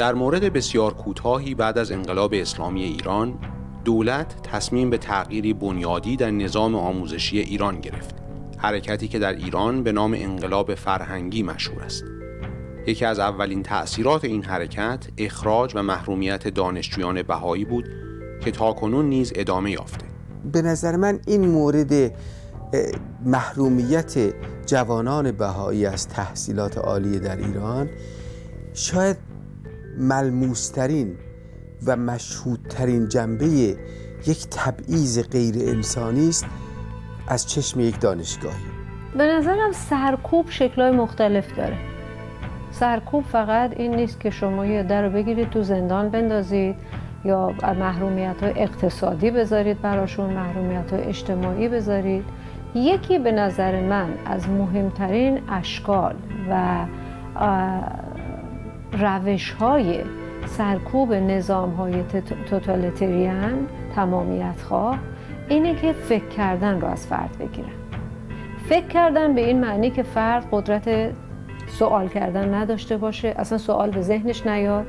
در مورد بسیار کوتاهی بعد از انقلاب اسلامی ایران دولت تصمیم به تغییری بنیادی در نظام آموزشی ایران گرفت. حرکتی که در ایران به نام انقلاب فرهنگی مشهور است. یکی از اولین تأثیرات این حرکت اخراج و محرومیت دانشجویان بهایی بود که تاکنون نیز ادامه یافته. به نظر من این مورد محرومیت جوانان بهایی از تحصیلات عالی در ایران شاید ملموسترین و مشهودترین جنبه یک تبعیض غیر انسانی است از چشم یک دانشگاهی. به نظرم سرکوب شکلهای مختلف داره. سرکوب فقط این نیست که شما یه در رو بگیرید تو زندان بندازید یا محرومیت های اقتصادی بذارید براشون محرومیت های اجتماعی بذارید. یکی به نظر من از مهمترین اشکال و روش های سرکوب نظام های توتالیتریان تمامیت خواه اینه که فکر کردن رو از فرد بگیرن. فکر کردن به این معنی که فرد قدرت سوال کردن نداشته باشه اصلا سوال به ذهنش نیاد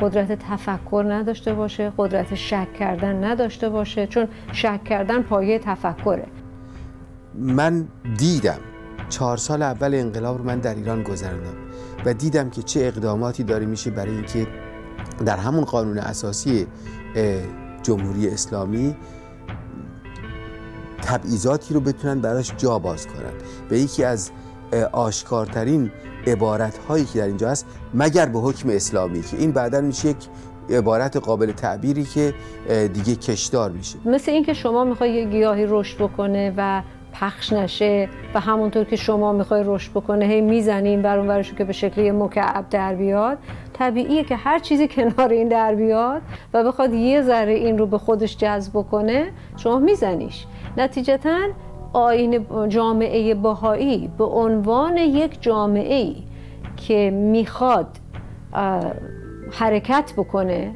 قدرت تفکر نداشته باشه قدرت شک کردن نداشته باشه چون شک کردن پایه تفکره. من دیدم چهار سال اول انقلاب رو من در ایران گذراندم. و دیدم که چه اقداماتی داره میشه برای اینکه در همون قانون اساسی جمهوری اسلامی تبعیضاتی رو بتونن براش جا باز کنن. و یکی از آشکارترین عبارت هایی که در اینجا هست مگر به حکم اسلامی که این بعدا میشه یک عبارت قابل تعبیری که دیگه کشدار میشه. مثل اینکه شما می‌خوای یه گیاهی رشد بکنه و پخش نشه و همونطور که شما می‌خوای رشد بکنه هی می‌زنیم بر اون که به شکلی مکعب در بیاد. طبیعیه که هر چیزی کنار این در بیاد و بخواد یه ذره این رو به خودش جذب بکنه شما میزنیش. نتیجتا آین جامعه بهایی به عنوان یک جامعه ای که می‌خواد حرکت بکنه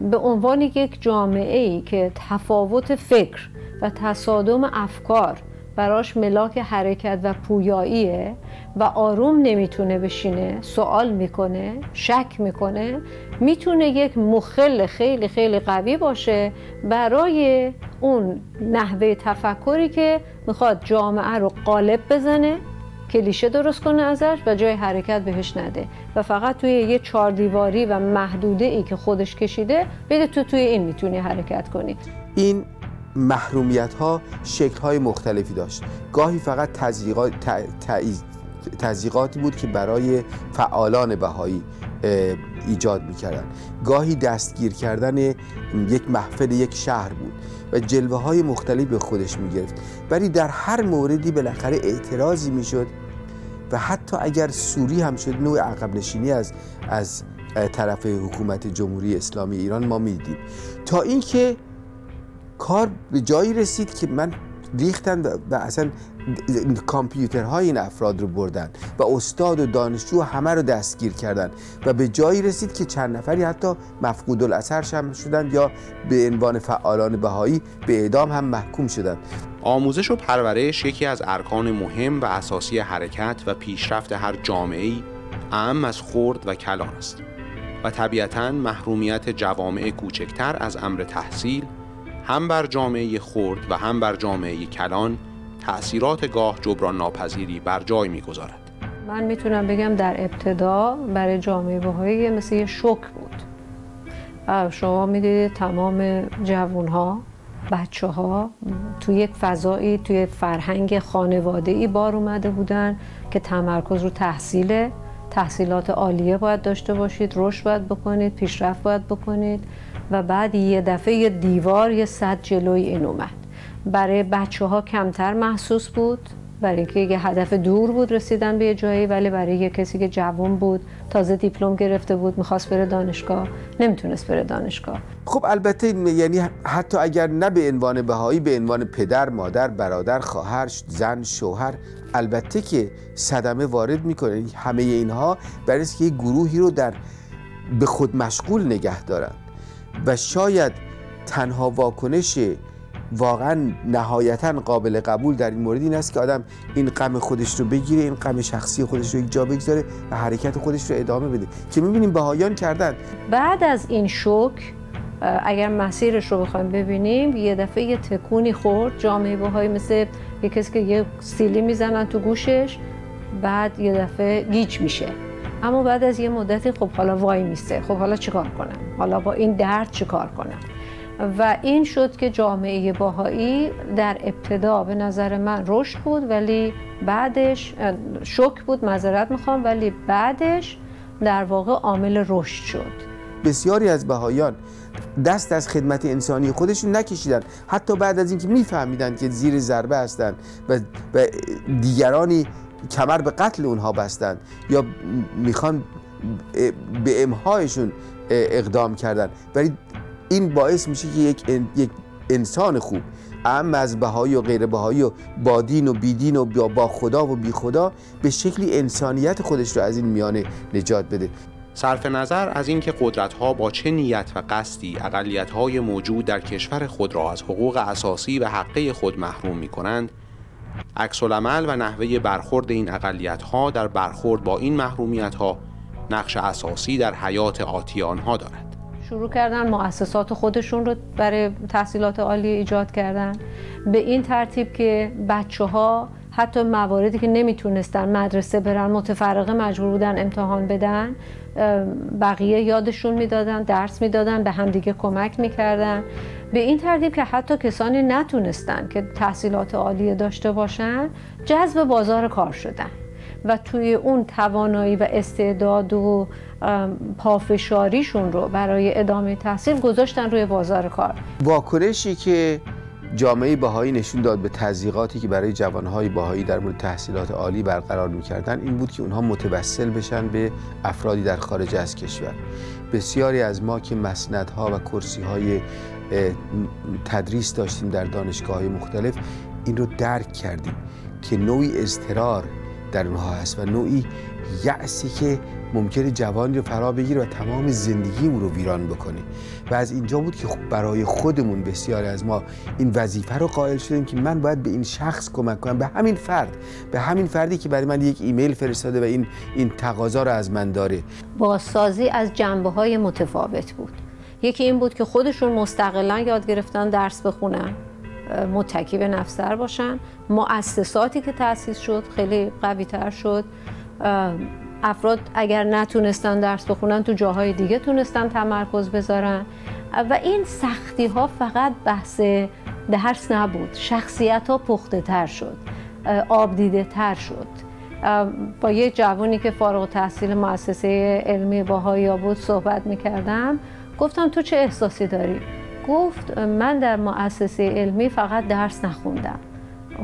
به عنوان یک جامعه ای که تفاوت فکر و تصادم افکار براش ملاک حرکت و پویاییه و آروم نمی‌تونه بشینه سوال می‌کنه شک می‌کنه. می‌تونه یک مخل خیلی خیلی قوی باشه برای اون نحوه تفکری که می‌خواد جامعه رو قالب بزنه کلیشه درست کنه ازش و جای حرکت بهش نده. و فقط توی یه چهار دیواری و محدوده ای که خودش کشیده بده تو توی این می‌تونی حرکت کنی. این محرومیت ها شکل های مختلفی داشت. گاهی فقط تزیقاتی بود که برای فعالان بهایی ایجاد می‌کردن گاهی دستگیر کردن یک محفل یک شهر بود و جلوه های مختلفی به خودش می‌گرفت. ولی در هر موردی بالاخره اعتراضی می‌شد و حتی اگر سوری هم شد نوع عقب نشینی از از طرف حکومت جمهوری اسلامی ایران ما میدیم تا اینکه کار به جایی رسید که من ریختن و اصلا کامپیوترهای این افراد رو بردن و استاد و دانشجو همه رو دستگیر کردن و به جایی رسید که چند نفری حتی مفقود الاثر هم شدند یا به عنوان فعالان بهایی به اعدام هم محکوم شدند. آموزش و پرورش یکی از ارکان مهم و اساسی حرکت و پیشرفت هر جامعه اهم از خرد و کلان است و طبیعتا محرومیت جوامع کوچکتر از امر تحصیل هم بر جامعه خرد و هم بر جامعه کلان تأثیرات گاه جبران ناپذیری بر جای می‌گذارد. من می‌تونم بگم در ابتدا برای جامعه بهایی مثل یه شک بود. شما می‌دیدید تمام جوون ها بچه ها توی یک فضایی توی فرهنگ خانواده ای بار اومده بودن که تمرکز رو تحصیل تحصیلات عالیه باید داشته باشید رشد باید بکنید پیشرفت باید بکنید و بعد یه دفعه یه دیوار یه صد جلوی این اومد. برای بچه ها کمتر محسوس بود. برای اینکه یه هدف دور بود رسیدن به یه جایی ولی برای یه کسی که جوان بود تازه دیپلم گرفته بود می‌خواست بره دانشگاه نمی‌تونست بره دانشگاه. خب البته یعنی حتی اگر نه به عنوان بهایی به عنوان پدر مادر برادر خواهر زن شوهر البته که صدمه وارد می‌کنه. همه اینها برای که یه گروهی رو در به خود مشغول نگه دارن. و شاید تنها واکنش واقعا نهایتا قابل قبول در این مورد این است که آدم این غم خودش رو بگیره این غم شخصی خودش رو یک جا بگذاره و حرکت خودش رو ادامه بده. که می‌بینیم بهایان کردن. بعد از این شوک اگر مسیرش رو بخوایم ببینیم یه دفعه یه تکونی خورد. جامعه بهایی مثل یه کسی که یه سیلی می‌زنن تو گوشش بعد یه دفعه گیج میشه. اما بعد از یه مدتی خب حالا وای میسته. خب حالا چیکار کنم؟ حالا با این درد چیکار کنم؟ و این شد که جامعه باهایی در ابتدا به نظر من رشد بود ولی بعدش شک بود معذرت می‌خوام ولی بعدش در واقع عامل رشد شد. بسیاری از بهایان دست از خدمت انسانی خودشون نکشیدن. حتی بعد از اینکه میفهمیدن که زیر ضربه هستند و, دیگرانی کمر به قتل اونها بستند یا می‌خوان به امهایشون اقدام کردن ولی این باعث میشه که یک, یک انسان خوب ام از بهایی و غیر بهایی و با دین و بیدین و با خدا و بی خدا به شکلی انسانیت خودش رو از این میانه نجات بده. صرف نظر از اینکه قدرت ها با چه نیت و قصدی اقلیت های موجود در کشور خود را از حقوق اساسی و حقه خود محروم می کنند عکس و نحوه برخورد این اقلیت ها در برخورد با این محرومیت ها نقش اساسی در حیات آتی آنها دارد. شروع کردن مؤسسات خودشون رو برای تحصیلات عالی ایجاد کردن. به این ترتیب که بچه ها حتی مواردی که نمی‌تونستن مدرسه برن متفرقه مجبور بودن امتحان بدن بقیه یادشون می‌دادن درس می‌دادن به همدیگه کمک می‌کردن. به این ترتیب که حتی کسانی نتونستن که تحصیلات عالیه داشته باشن جذب بازار کار شدن. و توی اون توانایی و استعداد و پافشاریشون رو برای ادامه تحصیل گذاشتن روی بازار کار. واکنشی که جامعه بهایی نشون داد به تضییقاتی که برای جوانهای بهایی در مورد تحصیلات عالی برقرار می‌کردن این بود که اونها متوسل بشن به افرادی در خارج از کشور. بسیاری از ما که مسندها و کرسی های تدریس داشتیم در دانشگاه مختلف این رو درک کردیم که نوعی اضطرار در اونها هست و نوعی یعصی که ممکنه جوانی رو فرا بگیره و تمام زندگی او رو ویران بکنه. و از اینجا بود که خب برای خودمون بسیاری از ما این وظیفه رو قائل شدیم که من باید به این شخص کمک کنم. به همین فرد به همین فردی که برای من یک ایمیل فرستاده و این این تقاضا رو از من داره. بازسازی از جنبه های متفاوت بود. یکی این بود که خودشون مستقلا یاد گرفتن درس بخونن. متکی به نفسر باشن. مؤسساتی که تأسیس شد خیلی قوی تر شد افراد اگر نتونستن درس بخونن تو جاهای دیگه تونستن تمرکز بذارن. و این سختی ها فقط بحث درس نبود شخصیت ها پخته تر شد آب دیده تر شد با یه جوانی که فارغ تحصیل مؤسسه علمی باهایی بود صحبت می‌کردم گفتم تو چه احساسی داری؟ گفت من در مؤسسه علمی فقط درس نخوندم.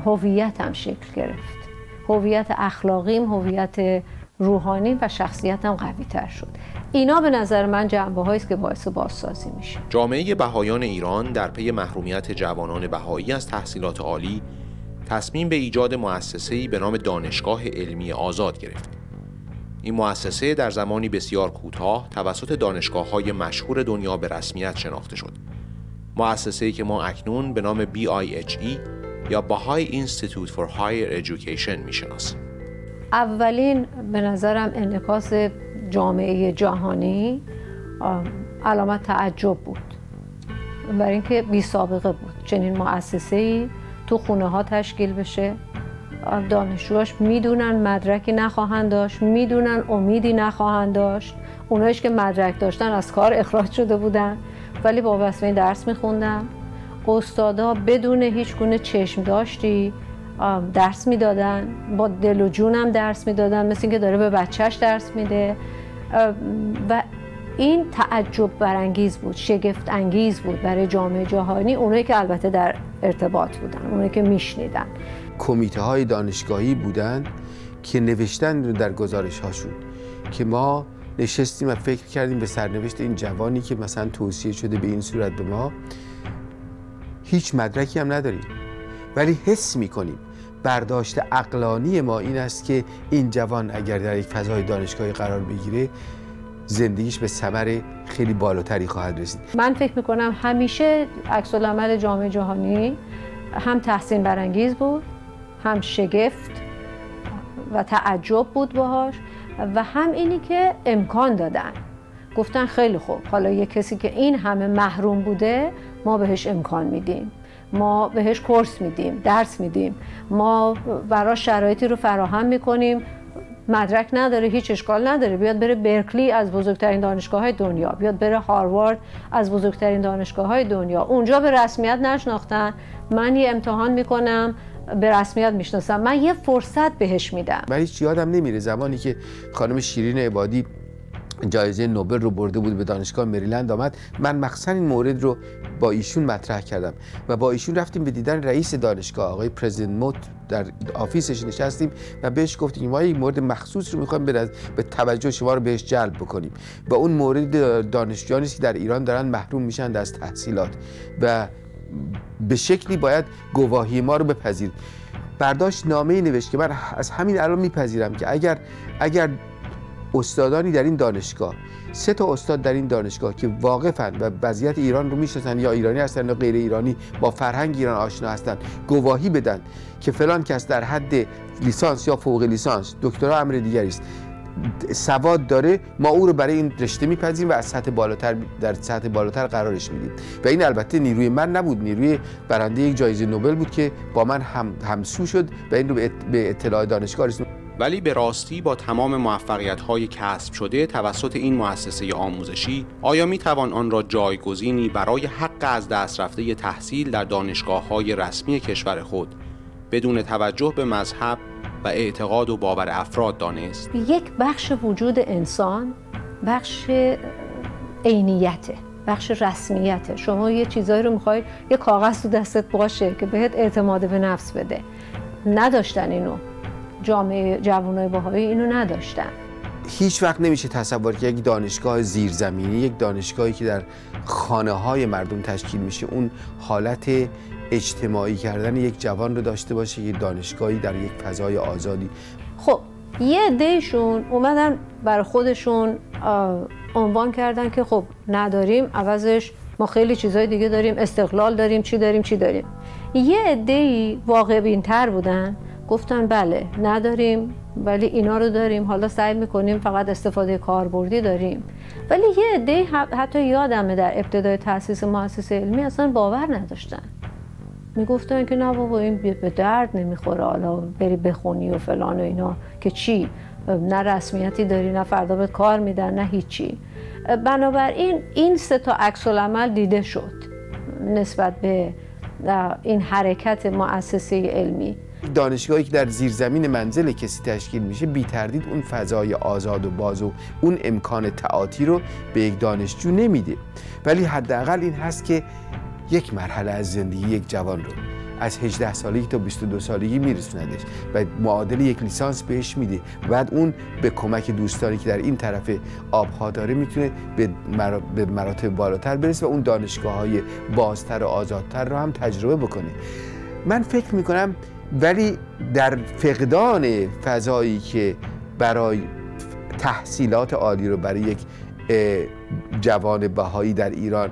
هویتم شکل گرفت. هویت اخلاقیم هویت روحانی و شخصیتم قوی تر شد. اینا به نظر من جنبه است که باعث بازسازی میشه. جامعه بهایان ایران در پی محرومیت جوانان بهایی از تحصیلات عالی تصمیم به ایجاد مؤسسه‌ای به نام دانشگاه علمی آزاد گرفت. این مؤسسه در زمانی بسیار کوتاه توسط دانشگاه های مشهور دنیا به رسمیت شناخته شد. مؤسسه‌ای که ما اکنون به نام BIHE یا Baha'i Institute for Higher Education می‌شناسیم. اولین به نظرم انعکاس جامعه جهانی علامت تعجب بود. برای اینکه بی سابقه بود. چنین مؤسسه ای تو خونه ها تشکیل بشه. دانشجوهاش می‌دونن مدرکی نخواهند داشت می‌دونن امیدی نخواهند داشت. اونایش که مدرک داشتن از کار اخراج شده بودن. ولی با وسیله درس میخوندن استادا بدون هیچ گونه چشم داشتی درس می‌دادن. با دل و جونم درس می‌دادن مثل اینکه داره به بچهش درس میده. و این تعجب برانگیز بود شگفت انگیز بود برای جامعه جهانی. اونایی که البته در ارتباط بودن اونایی که میشنیدن. کمیته های دانشگاهی بودند که نوشتن در گزارش هاشون که ما نشستیم و فکر کردیم به سرنوشت این جوانی که مثلا توصیه شده به این صورت به ما هیچ مدرکی هم نداریم. ولی حس می‌کنیم. برداشت اقلانی ما این است که این جوان اگر در یک فضای دانشگاهی قرار بگیره زندگیش به ثمر خیلی بالاتری خواهد رسید. من فکر می‌کنم همیشه عکس العمل جامعه جهانی هم تحسین برانگیز بود هم شگفت و تعجب بود باهاش. و هم اینی که امکان دادن. گفتن خیلی خوب. حالا یه کسی که این همه محروم بوده ما بهش امکان میدیم. ما بهش کورس میدیم درس میدیم. ما برای شرایطی رو فراهم می‌کنیم. مدرک نداره هیچ اشکال نداره. بیاد بره برکلی از بزرگترین دانشگاه های دنیا بیاد بره هاروارد از بزرگترین دانشگاه های دنیا. اونجا به رسمیت نشناختن. من یه امتحان می‌کنم. به رسمیت می‌شناسم. من یه فرصت بهش میدم. من هیچ یادم نمیره زمانی که خانم شیرین عبادی جایزه نوبل رو برده بود به دانشگاه مریلند آمد. من مخصوصا این مورد رو با ایشون مطرح کردم و با ایشون رفتیم به دیدن رئیس دانشگاه. آقای پرزیدنت موت در آفیسش نشستیم و بهش گفتیم ما یک مورد مخصوص رو می‌خوایم به توجه شما رو بهش جلب بکنیم. و اون مورد دانشجویانی که در ایران دارن محروم میشن از تحصیلات و به شکلی باید گواهی ما رو بپذیرید برداشت نامه نوشت که من از همین الان میپذیرم که اگر اگر استادانی در این دانشگاه سه تا استاد در این دانشگاه که واقفن و وضعیت ایران رو می‌شناسن یا ایرانی هستن یا غیر ایرانی با فرهنگ ایران آشنا هستن گواهی بدن که فلان کس در حد لیسانس یا فوق لیسانس دکترا امر دیگری است. سواد داره ما او رو برای این رشته میپذیریم و از سطح بالاتر در سطح بالاتر قرارش میدیم. و این البته نیروی من نبود نیروی برنده یک جایزه نوبل بود که با من هم همسو شد و این رو به اطلاع دانشگاه ولی به راستی با تمام موفقیت های کسب شده توسط این مؤسسه آموزشی آیا می توان آن را جایگزینی برای حق از دست رفته تحصیل در دانشگاه های رسمی کشور خود؟ بدون توجه به مذهب و اعتقاد و باور افراد دانست. یک بخش وجود انسان بخش عینیته بخش رسمیته. شما یه چیزایی رو می‌خوای یه کاغذ تو دستت باشه که بهت اعتماد به نفس بده. نداشتن اینو. جامعه جوانای باهایی اینو نداشتن. هیچ وقت نمیشه تصور که یک دانشگاه زیرزمینی یک دانشگاهی که در خانه های مردم تشکیل میشه اون حالت اجتماعی کردن یک جوان رو داشته باشه یک دانشگاهی در یک فضای آزادی. خب یه عدهشون اومدن برای خودشون عنوان کردن که خب نداریم عوضش ما خیلی چیزهای دیگه داریم استقلال داریم چی داریم چی داریم. یه عده واقع بینتر بودن گفتن بله نداریم ولی اینا رو داریم. حالا سعی می‌کنیم فقط استفاده کاربردی داریم. ولی یه عده حتی یادمه در ابتدای تاسیس مؤسسه علمی اصلا باور نداشتن. می‌گفتن که نه بابا این به درد نمی‌خوره. حالا بری بخونی و فلان و اینا. که چی؟ نه رسمیتی داری نه فردا به کار میدن نه هیچی. بنابراین این سه تا عکس دیده شد نسبت به این حرکت مؤسسه علمی. دانشگاهی که در زیرزمین منزل کسی تشکیل میشه بی تردید اون فضای آزاد و باز و اون امکان تعاطی رو به یک دانشجو نمیده. ولی حداقل این هست که یک مرحله از زندگی یک جوان رو از 18 سالگی تا 22 سالگی میرسوندش و معادل یک لیسانس بهش میده. بعد اون به کمک دوستانی که در این طرف آبها داره می‌تونه به مراتب بالاتر برسه و اون دانشگاه های بازتر و آزادتر رو هم تجربه بکنه. من فکر می‌کنم ولی در فقدان فضایی که برای تحصیلات عالی رو برای یک جوان بهایی در ایران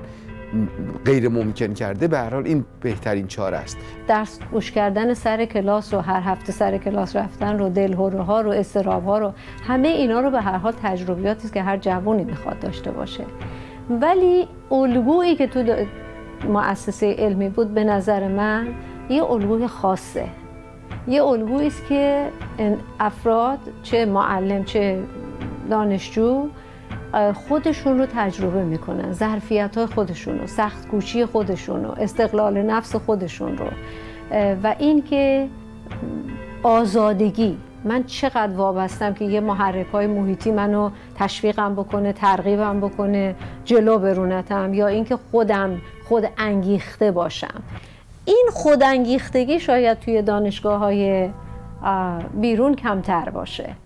غیر ممکن کرده به هر حال این بهترین چاره است. درس گوش کردن سر کلاس رو هر هفته سر کلاس رفتن رو دلهوره ها رو استراب ها رو همه اینا رو به هر حال تجربیاتی است که هر جوانی می‌خواد داشته باشه. ولی الگویی که تو مؤسسه علمی بود به نظر من یه الگوی خاصه. یه الگویی است که افراد چه معلم چه دانشجو خودشون رو تجربه می‌کنن ظرفیت های خودشون رو سخت کوچی خودشون رو استقلال نفس خودشون رو. و اینکه آزادگی. من چقدر وابستم که یه محرک های محیطی منو تشویقم بکنه ترغیبم بکنه جلو برونتم یا اینکه خودم خود انگیخته باشم. این خودانگیختگی شاید توی دانشگاه های بیرون کمتر باشه.